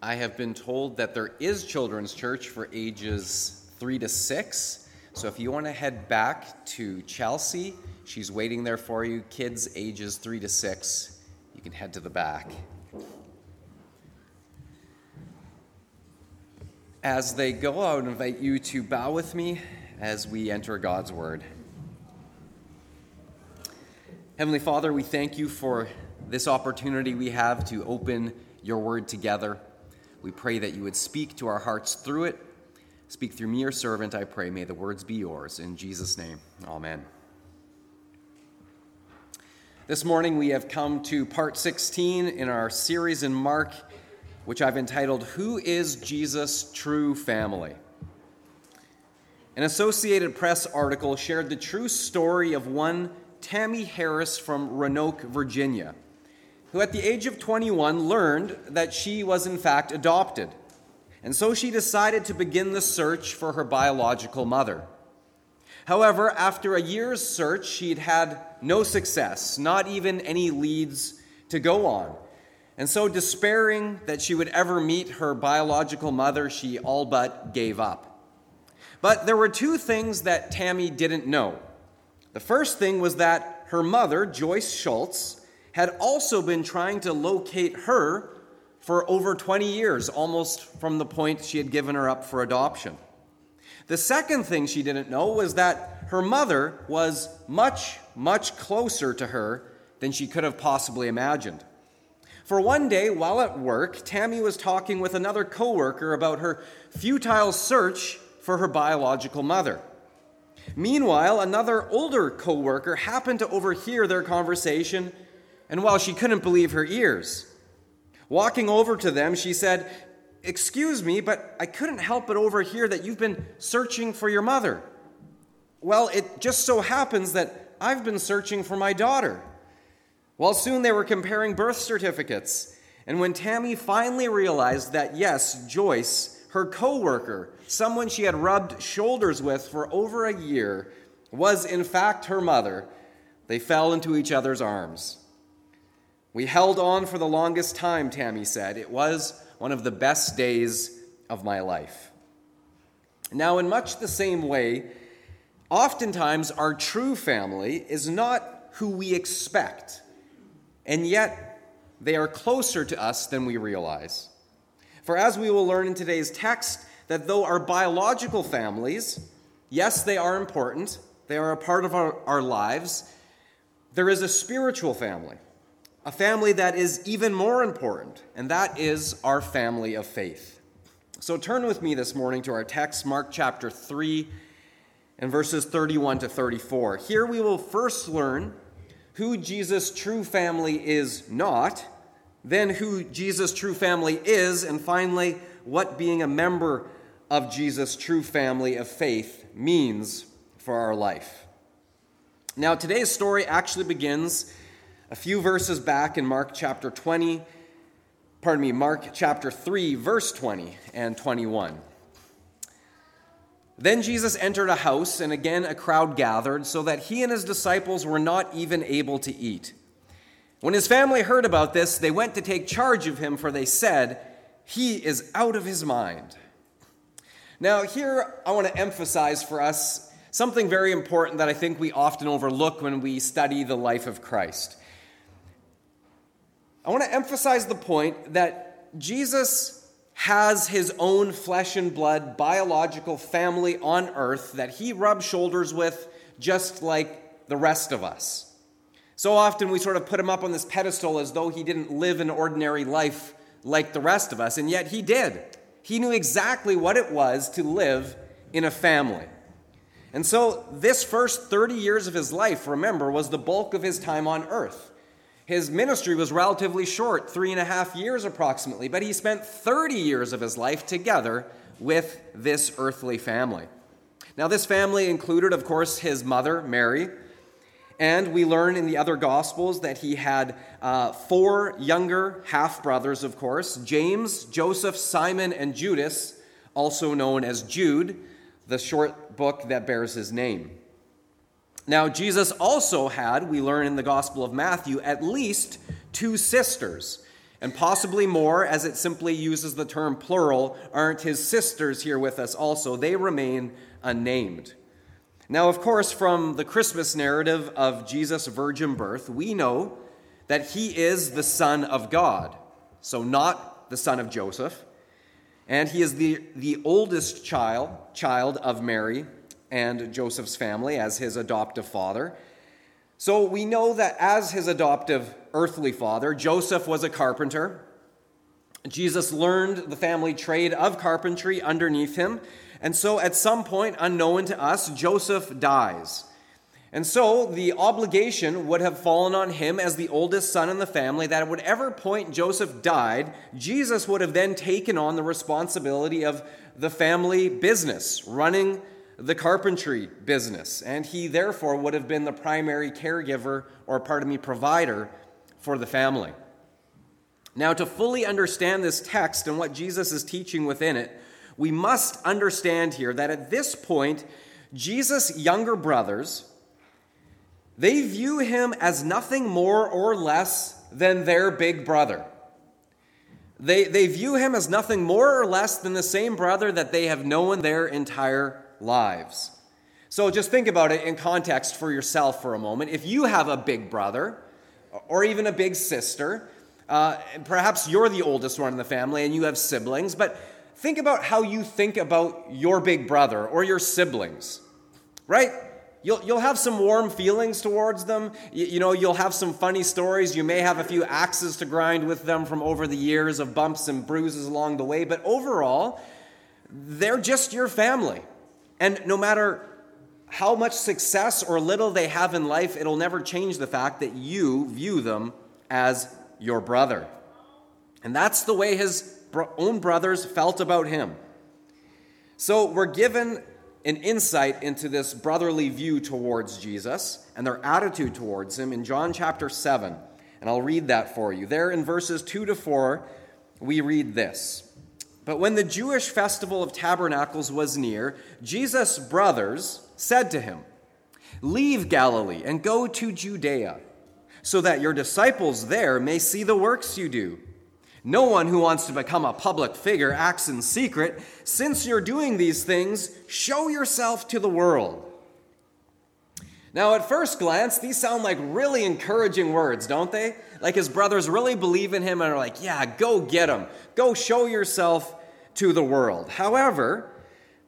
I have been told that there is children's church for ages three to six. So if you want to head back to Chelsea, she's waiting there for you. Kids ages three to six, you can head to the back. As they go, I would invite you to bow with me as we enter God's Word. Heavenly Father, we thank you for this opportunity we have to open your Word together. We pray that you would speak to our hearts through it. Speak through me, your servant, I pray. May the words be yours. In Jesus' name, amen. This morning we have come to part 16 in our series in Mark which I've entitled, Who is Jesus' True Family? An Associated Press article shared the true story of one Tammy Harris from Roanoke, Virginia, who at the age of 21 learned that she was in fact adopted. And so she decided to begin the search for her biological mother. However, after a year's search, she'd had no success, not even any leads to go on. And so, despairing that she would ever meet her biological mother, she all but gave up. But there were two things that Tammy didn't know. The first thing was that her mother, Joyce Schultz, had also been trying to locate her for over 20 years, almost from the point she had given her up for adoption. The second thing she didn't know was that her mother was much, much closer to her than she could have possibly imagined. For one day, while at work, Tammy was talking with another coworker about her futile search for her biological mother. Meanwhile, another older coworker happened to overhear their conversation, and while she couldn't believe her ears, walking over to them, she said, Excuse me, but I couldn't help but overhear that you've been searching for your mother. Well, it just so happens that I've been searching for my daughter. Well, soon they were comparing birth certificates. And when Tammy finally realized that, yes, Joyce, her coworker, someone she had rubbed shoulders with for over a year, was in fact her mother, they fell into each other's arms. We held on for the longest time, Tammy said. It was one of the best days of my life. Now, in much the same way, oftentimes our true family is not who we expect and yet they are closer to us than we realize. For as we will learn in today's text, that though our biological families, yes, they are important, they are a part of our, our lives, there is a spiritual family, a family that is even more important, and that is our family of faith. So turn with me this morning to our text, Mark chapter 3 and verses 31 to 34. Here we will first learn who Jesus' true family is not, then who Jesus' true family is, and finally, what being a member of Jesus' true family of faith means for our life. Now, today's story actually begins a few verses back in Mark chapter 20, pardon me, Mark chapter 3, verse 20 and 21. Then Jesus entered a house, and again a crowd gathered, so that he and his disciples were not even able to eat. When his family heard about this, they went to take charge of him, for they said, He is out of his mind. Now, here I want to emphasize for us something very important that I think we often overlook when we study the life of Christ. I want to emphasize the point that Jesus has his own flesh and blood biological family on earth that he rubs shoulders with just like the rest of us. So often we sort of put him up on this pedestal as though he didn't live an ordinary life like the rest of us, and yet he did. He knew exactly what it was to live in a family. And so, this first 30 years of his life, remember, was the bulk of his time on earth. His ministry was relatively short, three and a half years approximately, but he spent 30 years of his life together with this earthly family. Now, this family included, of course, his mother, Mary, and we learn in the other Gospels that he had uh, four younger half brothers, of course James, Joseph, Simon, and Judas, also known as Jude, the short book that bears his name. Now, Jesus also had, we learn in the Gospel of Matthew, at least two sisters. and possibly more, as it simply uses the term plural, aren't his sisters here with us also. They remain unnamed. Now, of course, from the Christmas narrative of Jesus' virgin birth, we know that he is the Son of God. So, not the son of Joseph. And he is the, the oldest child, child of Mary and Joseph's family as his adoptive father. So we know that as his adoptive earthly father, Joseph was a carpenter. Jesus learned the family trade of carpentry underneath him. And so at some point, unknown to us, Joseph dies. And so the obligation would have fallen on him as the oldest son in the family that at whatever point Joseph died, Jesus would have then taken on the responsibility of the family business, running the carpentry business. And he therefore would have been the primary caregiver, or pardon me, provider for the family. Now, to fully understand this text and what Jesus is teaching within it, we must understand here that at this point, Jesus' younger brothers, they view him as nothing more or less than their big brother. They, they view him as nothing more or less than the same brother that they have known their entire lives. So just think about it in context for yourself for a moment. If you have a big brother or even a big sister, uh, perhaps you're the oldest one in the family and you have siblings, but think about how you think about your big brother or your siblings, right? You'll, you'll have some warm feelings towards them. You, you, know, you'll have some funny stories. You may have a few axes to grind with them from over the years of bumps and bruises along the way. But overall, they're just your family. And no matter how much success or little they have in life, it'll never change the fact that you view them as your brother. And that's the way his own brothers felt about him. So we're given an insight into this brotherly view towards Jesus and their attitude towards him in John chapter 7. And I'll read that for you. There in verses 2 to 4, we read this. But when the Jewish festival of tabernacles was near, Jesus' brothers said to him, Leave Galilee and go to Judea, so that your disciples there may see the works you do. No one who wants to become a public figure acts in secret. Since you're doing these things, show yourself to the world. Now, at first glance, these sound like really encouraging words, don't they? Like his brothers really believe in him and are like, yeah, go get him. Go show yourself to the world. However,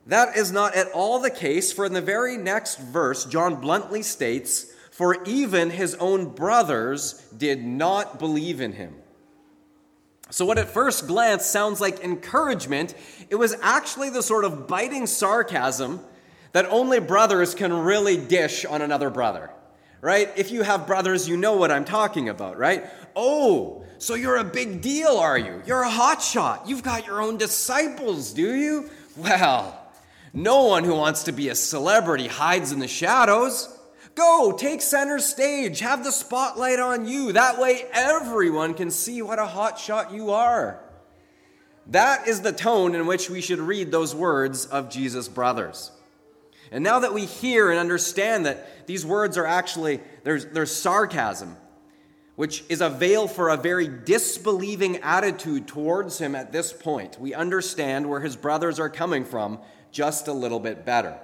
that is not at all the case, for in the very next verse, John bluntly states, For even his own brothers did not believe in him. So, what at first glance sounds like encouragement, it was actually the sort of biting sarcasm that only brothers can really dish on another brother. Right? If you have brothers, you know what I'm talking about, right? Oh, so you're a big deal, are you? You're a hotshot. You've got your own disciples, do you? Well, no one who wants to be a celebrity hides in the shadows. Go, take center stage, have the spotlight on you. That way, everyone can see what a hotshot you are. That is the tone in which we should read those words of Jesus' brothers. And now that we hear and understand that these words are actually, there's, there's sarcasm, which is a veil for a very disbelieving attitude towards him at this point, we understand where his brothers are coming from just a little bit better.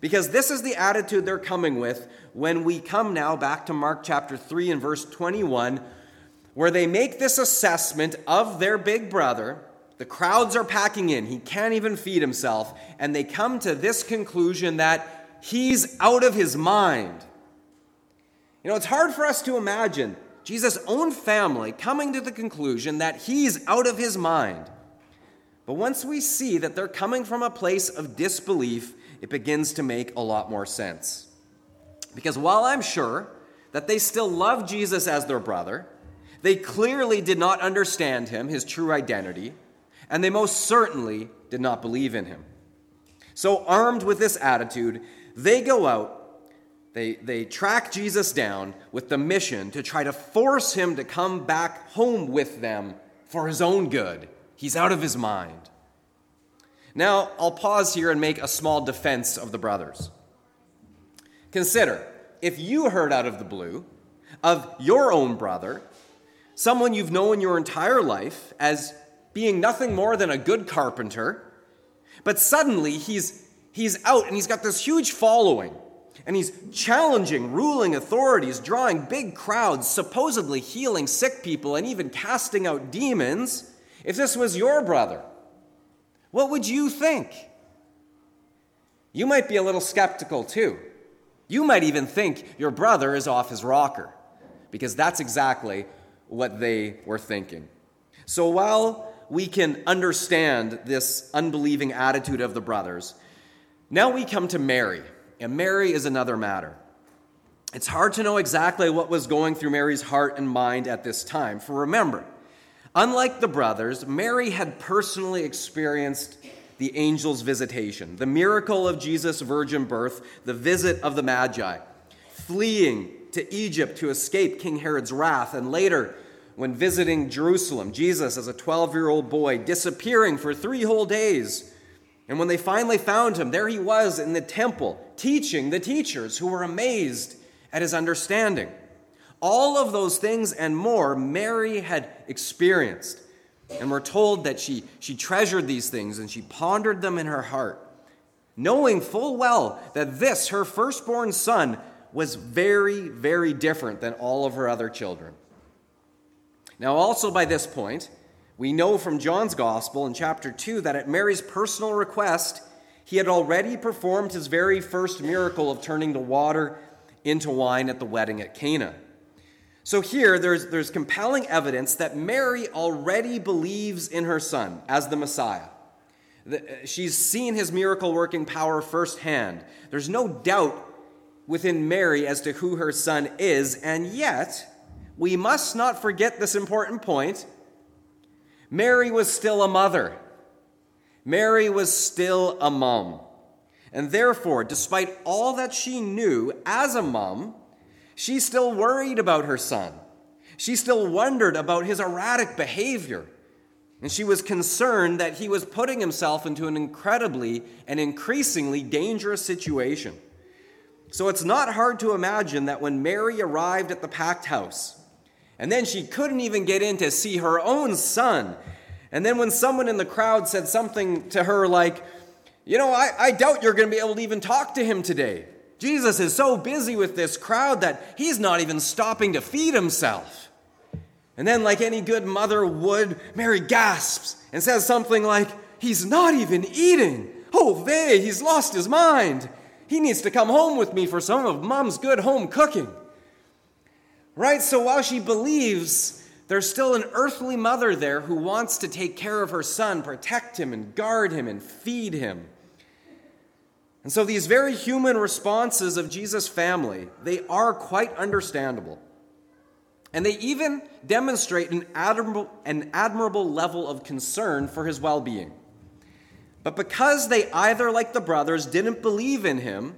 Because this is the attitude they're coming with when we come now back to Mark chapter 3 and verse 21, where they make this assessment of their big brother. The crowds are packing in. He can't even feed himself. And they come to this conclusion that he's out of his mind. You know, it's hard for us to imagine Jesus' own family coming to the conclusion that he's out of his mind. But once we see that they're coming from a place of disbelief, it begins to make a lot more sense. Because while I'm sure that they still love Jesus as their brother, they clearly did not understand him, his true identity, and they most certainly did not believe in him. So, armed with this attitude, they go out, they, they track Jesus down with the mission to try to force him to come back home with them for his own good. He's out of his mind. Now, I'll pause here and make a small defense of the brothers. Consider if you heard out of the blue of your own brother someone you've known your entire life as being nothing more than a good carpenter, but suddenly he's, he's out and he's got this huge following. And he's challenging ruling authorities, drawing big crowds, supposedly healing sick people, and even casting out demons. If this was your brother, what would you think? You might be a little skeptical too. You might even think your brother is off his rocker, because that's exactly what they were thinking. So while we can understand this unbelieving attitude of the brothers, now we come to Mary, and Mary is another matter. It's hard to know exactly what was going through Mary's heart and mind at this time, for remember, unlike the brothers, Mary had personally experienced the angel's visitation, the miracle of Jesus' virgin birth, the visit of the Magi, fleeing to Egypt to escape King Herod's wrath, and later, when visiting Jerusalem, Jesus as a 12 year old boy disappearing for three whole days. And when they finally found him, there he was in the temple, teaching the teachers who were amazed at his understanding. All of those things and more Mary had experienced. And we're told that she, she treasured these things and she pondered them in her heart, knowing full well that this, her firstborn son, was very, very different than all of her other children. Now, also by this point, we know from John's Gospel in chapter 2 that at Mary's personal request, he had already performed his very first miracle of turning the water into wine at the wedding at Cana. So here, there's, there's compelling evidence that Mary already believes in her son as the Messiah. Uh, she's seen his miracle working power firsthand. There's no doubt within Mary as to who her son is, and yet, we must not forget this important point. Mary was still a mother. Mary was still a mom. And therefore, despite all that she knew as a mom, she still worried about her son. She still wondered about his erratic behavior. And she was concerned that he was putting himself into an incredibly and increasingly dangerous situation. So it's not hard to imagine that when Mary arrived at the packed house, and then she couldn't even get in to see her own son, and then when someone in the crowd said something to her like, You know, I, I doubt you're going to be able to even talk to him today. Jesus is so busy with this crowd that he's not even stopping to feed himself. And then, like any good mother would, Mary gasps and says something like, He's not even eating. Oh, vey, he's lost his mind. He needs to come home with me for some of mom's good home cooking. Right? So while she believes there's still an earthly mother there who wants to take care of her son, protect him, and guard him, and feed him, and so these very human responses of Jesus' family, they are quite understandable. And they even demonstrate an admirable, an admirable level of concern for his well being. But because they either, like the brothers, didn't believe in him,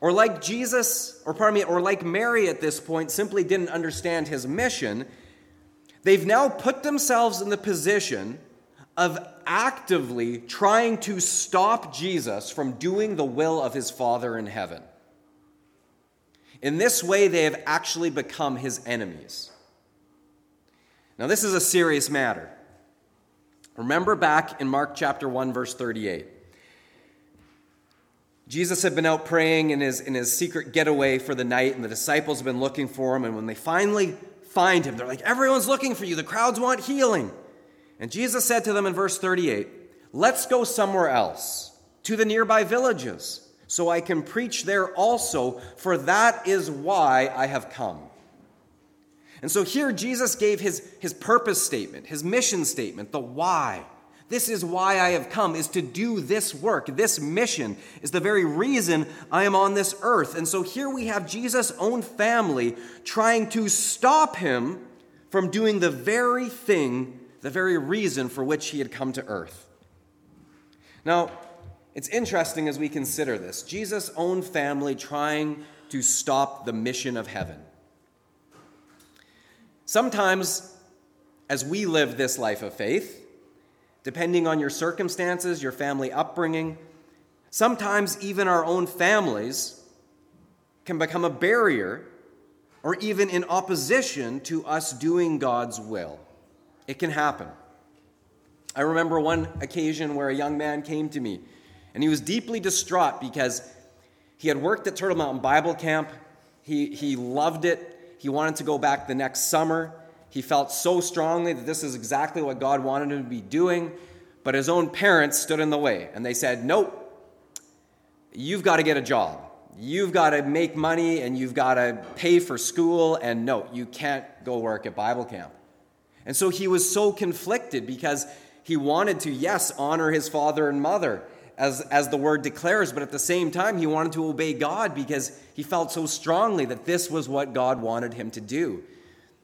or like Jesus, or pardon me, or like Mary at this point, simply didn't understand his mission, they've now put themselves in the position of actively trying to stop Jesus from doing the will of his Father in heaven. In this way, they have actually become his enemies. Now, this is a serious matter. Remember back in Mark chapter 1, verse 38. Jesus had been out praying in his, in his secret getaway for the night, and the disciples have been looking for him. And when they finally find him, they're like, Everyone's looking for you. The crowds want healing. And Jesus said to them in verse 38, Let's go somewhere else, to the nearby villages, so I can preach there also, for that is why I have come. And so here Jesus gave his, his purpose statement, his mission statement, the why. This is why I have come, is to do this work. This mission is the very reason I am on this earth. And so here we have Jesus' own family trying to stop him from doing the very thing the very reason for which he had come to earth. Now, it's interesting as we consider this Jesus' own family trying to stop the mission of heaven. Sometimes, as we live this life of faith, depending on your circumstances, your family upbringing, sometimes even our own families can become a barrier or even in opposition to us doing God's will. It can happen. I remember one occasion where a young man came to me and he was deeply distraught because he had worked at Turtle Mountain Bible Camp. He, he loved it. He wanted to go back the next summer. He felt so strongly that this is exactly what God wanted him to be doing, but his own parents stood in the way and they said, Nope, you've got to get a job you've got to make money and you've got to pay for school, and no, you can't go work at Bible camp. And so he was so conflicted because he wanted to, yes, honor his father and mother, as, as the word declares, but at the same time, he wanted to obey God because he felt so strongly that this was what God wanted him to do.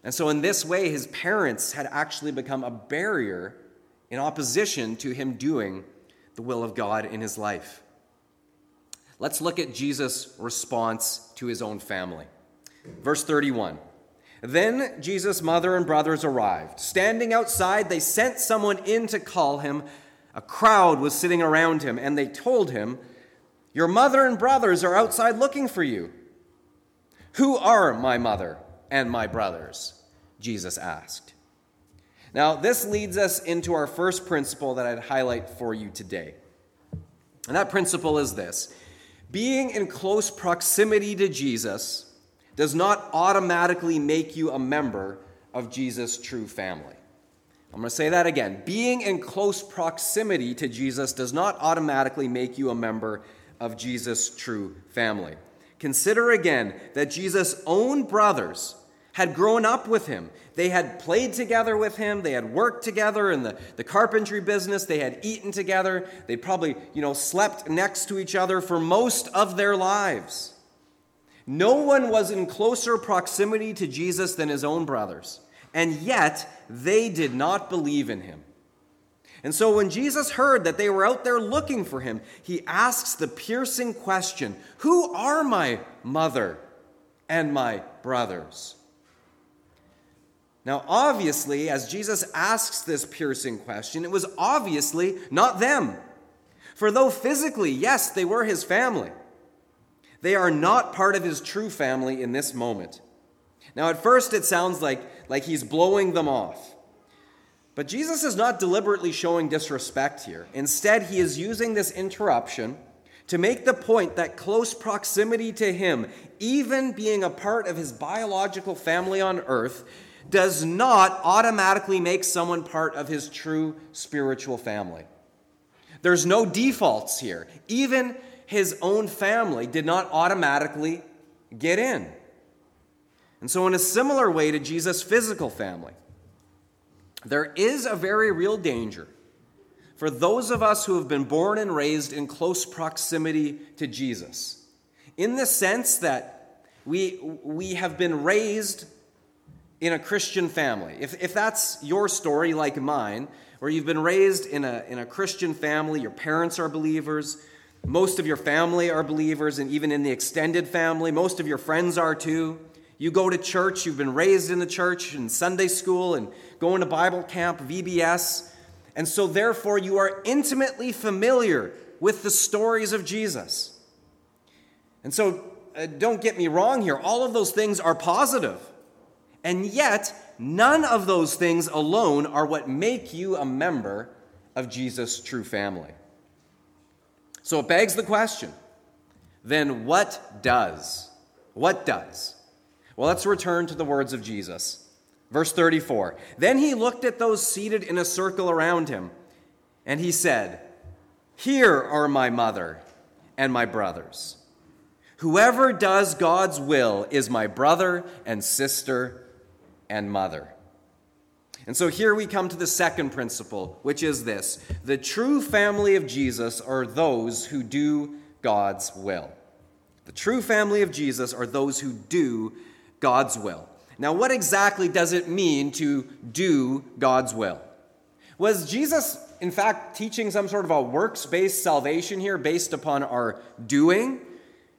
And so, in this way, his parents had actually become a barrier in opposition to him doing the will of God in his life. Let's look at Jesus' response to his own family. Verse 31. Then Jesus' mother and brothers arrived. Standing outside, they sent someone in to call him. A crowd was sitting around him, and they told him, Your mother and brothers are outside looking for you. Who are my mother and my brothers? Jesus asked. Now, this leads us into our first principle that I'd highlight for you today. And that principle is this being in close proximity to Jesus does not automatically make you a member of Jesus' true family. I'm going to say that again. Being in close proximity to Jesus does not automatically make you a member of Jesus' true family. Consider again that Jesus' own brothers had grown up with him. They had played together with him. They had worked together in the, the carpentry business. They had eaten together. They probably, you know, slept next to each other for most of their lives. No one was in closer proximity to Jesus than his own brothers, and yet they did not believe in him. And so when Jesus heard that they were out there looking for him, he asks the piercing question Who are my mother and my brothers? Now, obviously, as Jesus asks this piercing question, it was obviously not them. For though physically, yes, they were his family, they are not part of his true family in this moment. Now, at first, it sounds like, like he's blowing them off. But Jesus is not deliberately showing disrespect here. Instead, he is using this interruption to make the point that close proximity to him, even being a part of his biological family on earth, does not automatically make someone part of his true spiritual family. There's no defaults here. Even his own family did not automatically get in. And so, in a similar way to Jesus' physical family, there is a very real danger for those of us who have been born and raised in close proximity to Jesus, in the sense that we, we have been raised in a Christian family. If, if that's your story, like mine, where you've been raised in a, in a Christian family, your parents are believers, most of your family are believers, and even in the extended family, most of your friends are too. You go to church, you've been raised in the church, in Sunday school, and going to Bible camp, VBS, and so therefore you are intimately familiar with the stories of Jesus. And so, uh, don't get me wrong here, all of those things are positive. And yet, none of those things alone are what make you a member of Jesus' true family. So it begs the question then what does? What does? Well, let's return to the words of Jesus. Verse 34 Then he looked at those seated in a circle around him, and he said, Here are my mother and my brothers. Whoever does God's will is my brother and sister and mother. And so here we come to the second principle, which is this the true family of Jesus are those who do God's will. The true family of Jesus are those who do God's will. Now, what exactly does it mean to do God's will? Was Jesus, in fact, teaching some sort of a works based salvation here based upon our doing?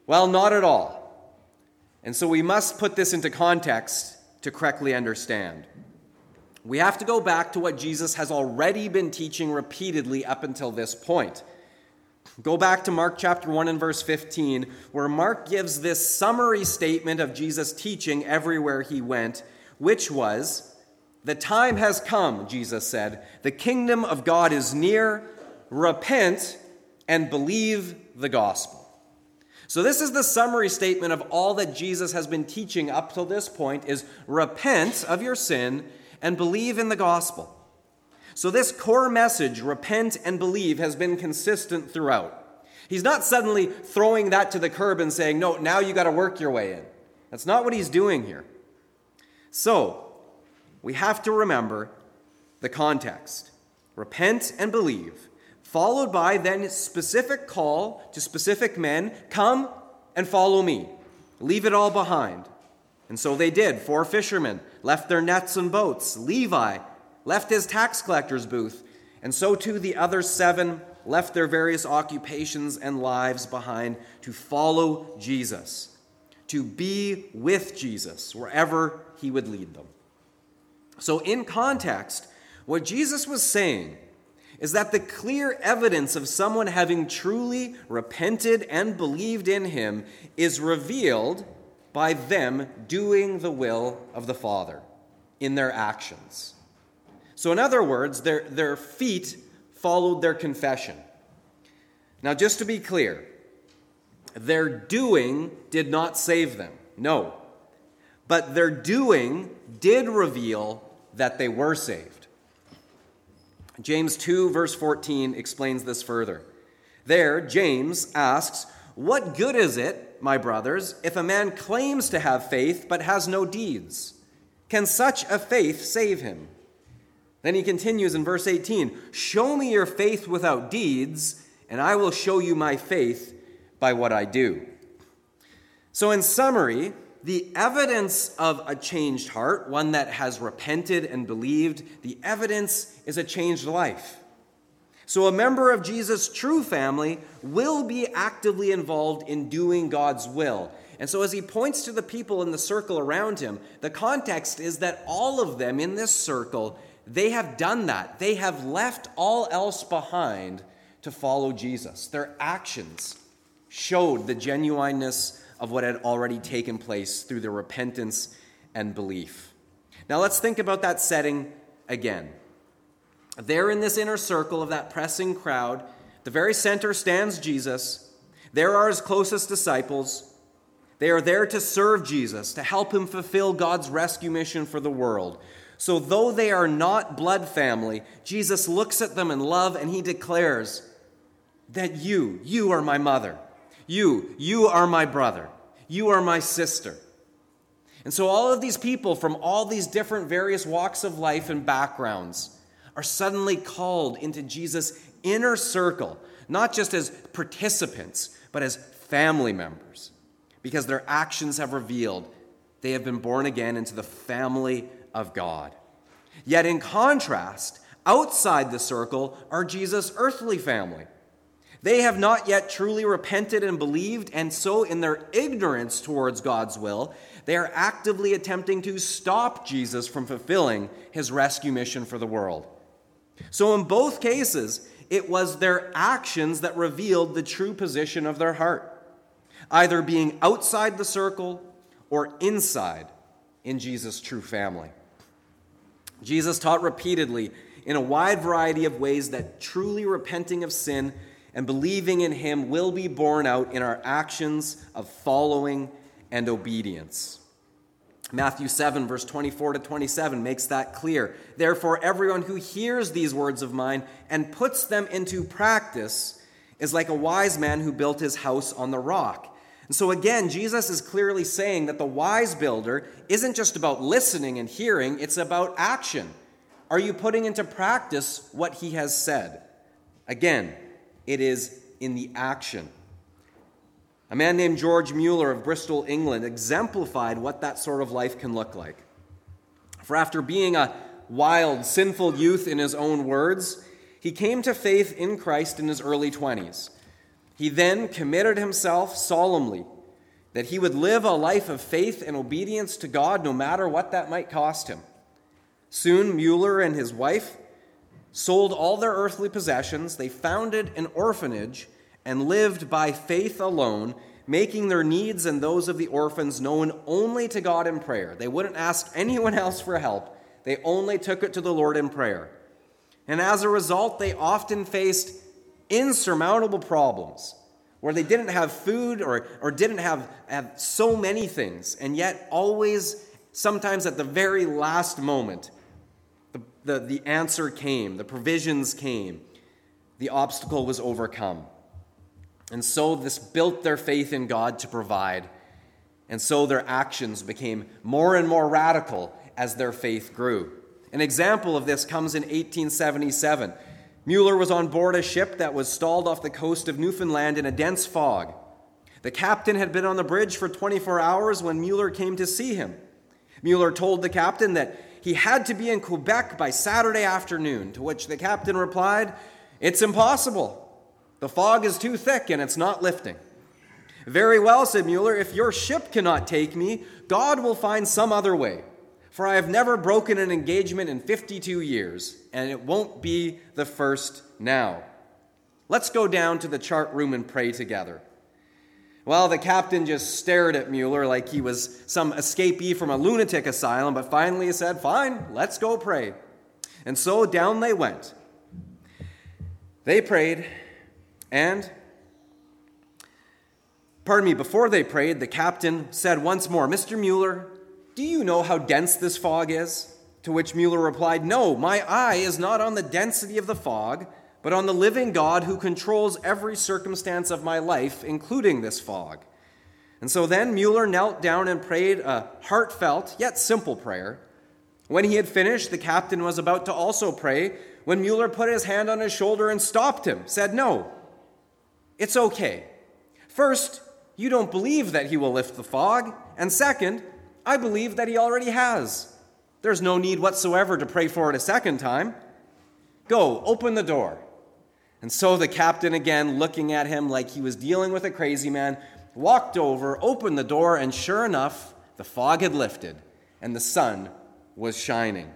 Well, not at all. And so we must put this into context to correctly understand. We have to go back to what Jesus has already been teaching repeatedly up until this point. Go back to Mark chapter 1 and verse 15, where Mark gives this summary statement of Jesus' teaching everywhere he went, which was The time has come, Jesus said. The kingdom of God is near. Repent and believe the gospel. So this is the summary statement of all that Jesus has been teaching up till this point is repent of your sin and believe in the gospel. So this core message, repent and believe, has been consistent throughout. He's not suddenly throwing that to the curb and saying, "No, now you got to work your way in." That's not what he's doing here. So, we have to remember the context. Repent and believe followed by then specific call to specific men come and follow me. Leave it all behind. And so they did. Four fishermen left their nets and boats. Levi left his tax collector's booth. And so too the other seven left their various occupations and lives behind to follow Jesus, to be with Jesus wherever he would lead them. So, in context, what Jesus was saying is that the clear evidence of someone having truly repented and believed in him is revealed by them doing the will of the Father in their actions. So, in other words, their, their feet followed their confession. Now, just to be clear, their doing did not save them. No. But their doing did reveal that they were saved. James 2, verse 14, explains this further. There, James asks, What good is it, my brothers, if a man claims to have faith but has no deeds? Can such a faith save him? Then he continues in verse 18 Show me your faith without deeds, and I will show you my faith by what I do. So, in summary, the evidence of a changed heart, one that has repented and believed, the evidence is a changed life. So, a member of Jesus' true family will be actively involved in doing God's will. And so, as he points to the people in the circle around him, the context is that all of them in this circle, they have done that. They have left all else behind to follow Jesus. Their actions showed the genuineness of what had already taken place through their repentance and belief. Now let's think about that setting again. There in this inner circle of that pressing crowd, the very center stands Jesus. There are his closest disciples. They are there to serve Jesus, to help him fulfill God's rescue mission for the world. So, though they are not blood family, Jesus looks at them in love and he declares that you, you are my mother. You, you are my brother. You are my sister. And so, all of these people from all these different various walks of life and backgrounds are suddenly called into Jesus' inner circle, not just as participants, but as family members, because their actions have revealed they have been born again into the family of God. Yet, in contrast, outside the circle are Jesus' earthly family. They have not yet truly repented and believed, and so, in their ignorance towards God's will, they are actively attempting to stop Jesus from fulfilling his rescue mission for the world. So, in both cases, it was their actions that revealed the true position of their heart, either being outside the circle or inside in Jesus' true family. Jesus taught repeatedly in a wide variety of ways that truly repenting of sin and believing in him will be borne out in our actions of following and obedience. Matthew 7, verse 24 to 27 makes that clear. Therefore, everyone who hears these words of mine and puts them into practice is like a wise man who built his house on the rock. And so, again, Jesus is clearly saying that the wise builder isn't just about listening and hearing, it's about action. Are you putting into practice what he has said? Again, it is in the action. A man named George Mueller of Bristol, England, exemplified what that sort of life can look like. For after being a wild, sinful youth in his own words, he came to faith in Christ in his early 20s. He then committed himself solemnly that he would live a life of faith and obedience to God no matter what that might cost him. Soon, Mueller and his wife sold all their earthly possessions, they founded an orphanage, and lived by faith alone, making their needs and those of the orphans known only to God in prayer. They wouldn't ask anyone else for help, they only took it to the Lord in prayer. And as a result, they often faced insurmountable problems where they didn't have food or, or didn't have, have so many things, and yet always, sometimes at the very last moment, the, the answer came, the provisions came, the obstacle was overcome. And so this built their faith in God to provide. And so their actions became more and more radical as their faith grew. An example of this comes in 1877. Mueller was on board a ship that was stalled off the coast of Newfoundland in a dense fog. The captain had been on the bridge for 24 hours when Mueller came to see him. Mueller told the captain that he had to be in Quebec by Saturday afternoon, to which the captain replied, It's impossible. The fog is too thick and it's not lifting. Very well, said Mueller, if your ship cannot take me, God will find some other way. For I have never broken an engagement in 52 years, and it won't be the first now. Let's go down to the chart room and pray together. Well, the captain just stared at Mueller like he was some escapee from a lunatic asylum, but finally he said, Fine, let's go pray. And so down they went. They prayed, and, pardon me, before they prayed, the captain said once more, Mr. Mueller, do you know how dense this fog is? To which Mueller replied, No, my eye is not on the density of the fog, but on the living God who controls every circumstance of my life, including this fog. And so then Mueller knelt down and prayed a heartfelt yet simple prayer. When he had finished, the captain was about to also pray when Mueller put his hand on his shoulder and stopped him, said, No, it's okay. First, you don't believe that he will lift the fog. And second, I believe that he already has. There's no need whatsoever to pray for it a second time. Go, open the door. And so the captain, again looking at him like he was dealing with a crazy man, walked over, opened the door, and sure enough, the fog had lifted and the sun was shining.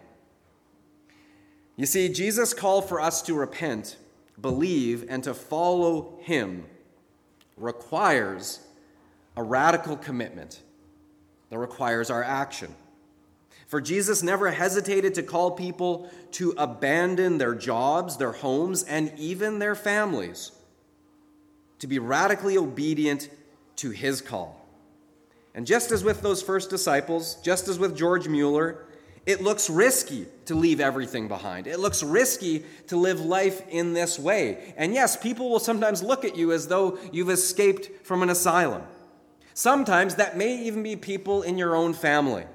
You see, Jesus called for us to repent believe, and to follow him requires a radical commitment that requires our action. For Jesus never hesitated to call people to abandon their jobs, their homes, and even their families, to be radically obedient to his call. And just as with those first disciples, just as with George Mueller, it looks risky to leave everything behind. It looks risky to live life in this way. And yes, people will sometimes look at you as though you've escaped from an asylum. Sometimes that may even be people in your own family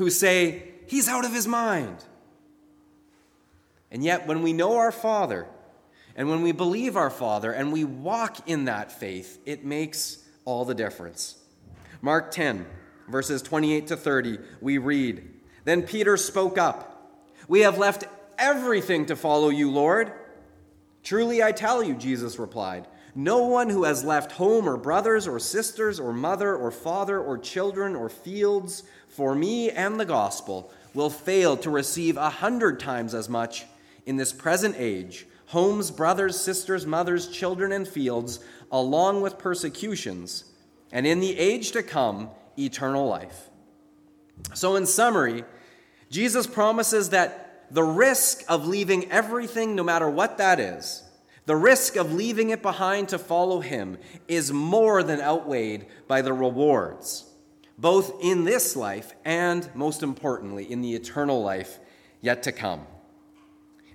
who say, He's out of his mind. And yet, when we know our Father, and when we believe our Father, and we walk in that faith, it makes all the difference. Mark 10, verses 28 to 30, we read, then Peter spoke up. We have left everything to follow you, Lord. Truly I tell you, Jesus replied, no one who has left home or brothers or sisters or mother or father or children or fields for me and the gospel will fail to receive a hundred times as much in this present age homes, brothers, sisters, mothers, children, and fields, along with persecutions, and in the age to come, eternal life. So, in summary, Jesus promises that the risk of leaving everything, no matter what that is, the risk of leaving it behind to follow him is more than outweighed by the rewards, both in this life and, most importantly, in the eternal life yet to come.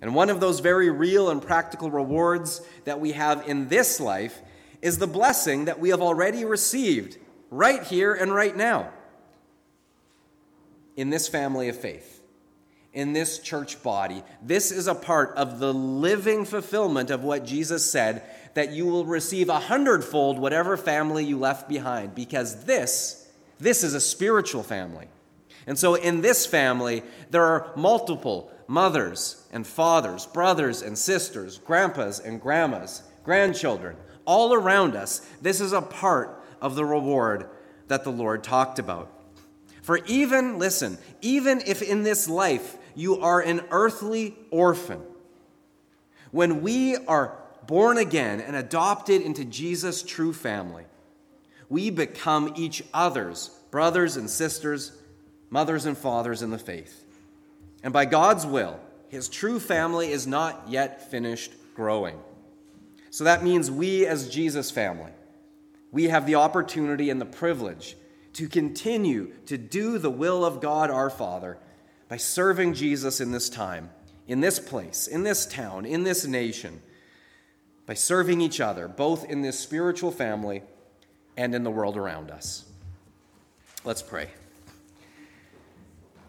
And one of those very real and practical rewards that we have in this life is the blessing that we have already received right here and right now in this family of faith, in this church body. This is a part of the living fulfillment of what Jesus said that you will receive a hundredfold whatever family you left behind, because this, this is a spiritual family. And so in this family, there are multiple mothers and fathers, brothers and sisters, grandpas and grandmas, grandchildren, all around us. This is a part of the reward that the Lord talked about. For even, listen, even if in this life you are an earthly orphan, when we are born again and adopted into Jesus' true family, we become each other's brothers and sisters, mothers and fathers in the faith. And by God's will, his true family is not yet finished growing. So that means we, as Jesus' family, we have the opportunity and the privilege to continue to do the will of God our Father by serving Jesus in this time, in this place, in this town, in this nation, by serving each other, both in this spiritual family and in the world around us. Let's pray.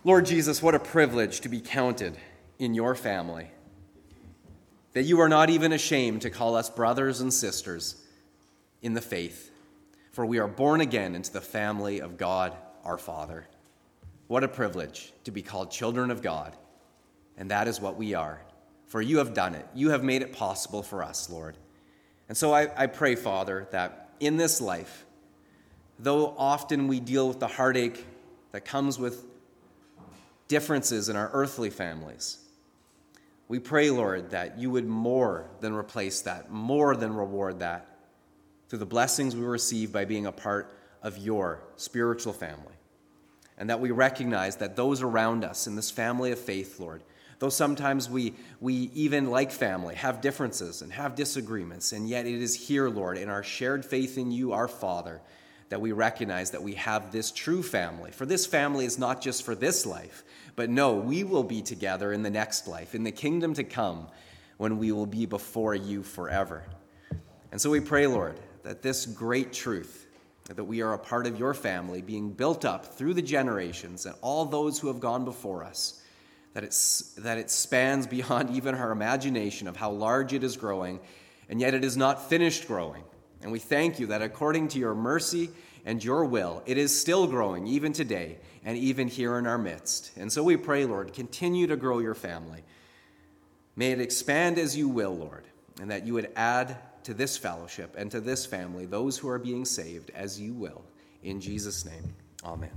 Lord Jesus, what a privilege to be counted in your family. That you are not even ashamed to call us brothers and sisters in the faith for we are born again into the family of God our Father. What a privilege to be called children of God. And that is what we are. For you have done it. You have made it possible for us, Lord. And so I, I pray, Father, that in this life, though often we deal with the heartache that comes with differences in our earthly families, we pray, Lord, that you would more than replace that, more than reward that through the blessings we receive by being a part of your spiritual family. And that we recognize that those around us in this family of faith, Lord, though sometimes we, we even like family have differences and have disagreements, and yet it is here, Lord, in our shared faith in you, our Father, that we recognize that we have this true family. For this family is not just for this life, but no, we will be together in the next life, in the kingdom to come, when we will be before you forever. And so we pray, Lord, that this great truth, that we are a part of your family, being built up through the generations and all those who have gone before us, that, it's, that it spans beyond even our imagination of how large it is growing, and yet it is not finished growing. And we thank you that according to your mercy and your will, it is still growing even today and even here in our midst. And so we pray, Lord, continue to grow your family. May it expand as you will, Lord, and that you would add to this fellowship and to this family those who are being saved as you will. In Jesus' name, amen.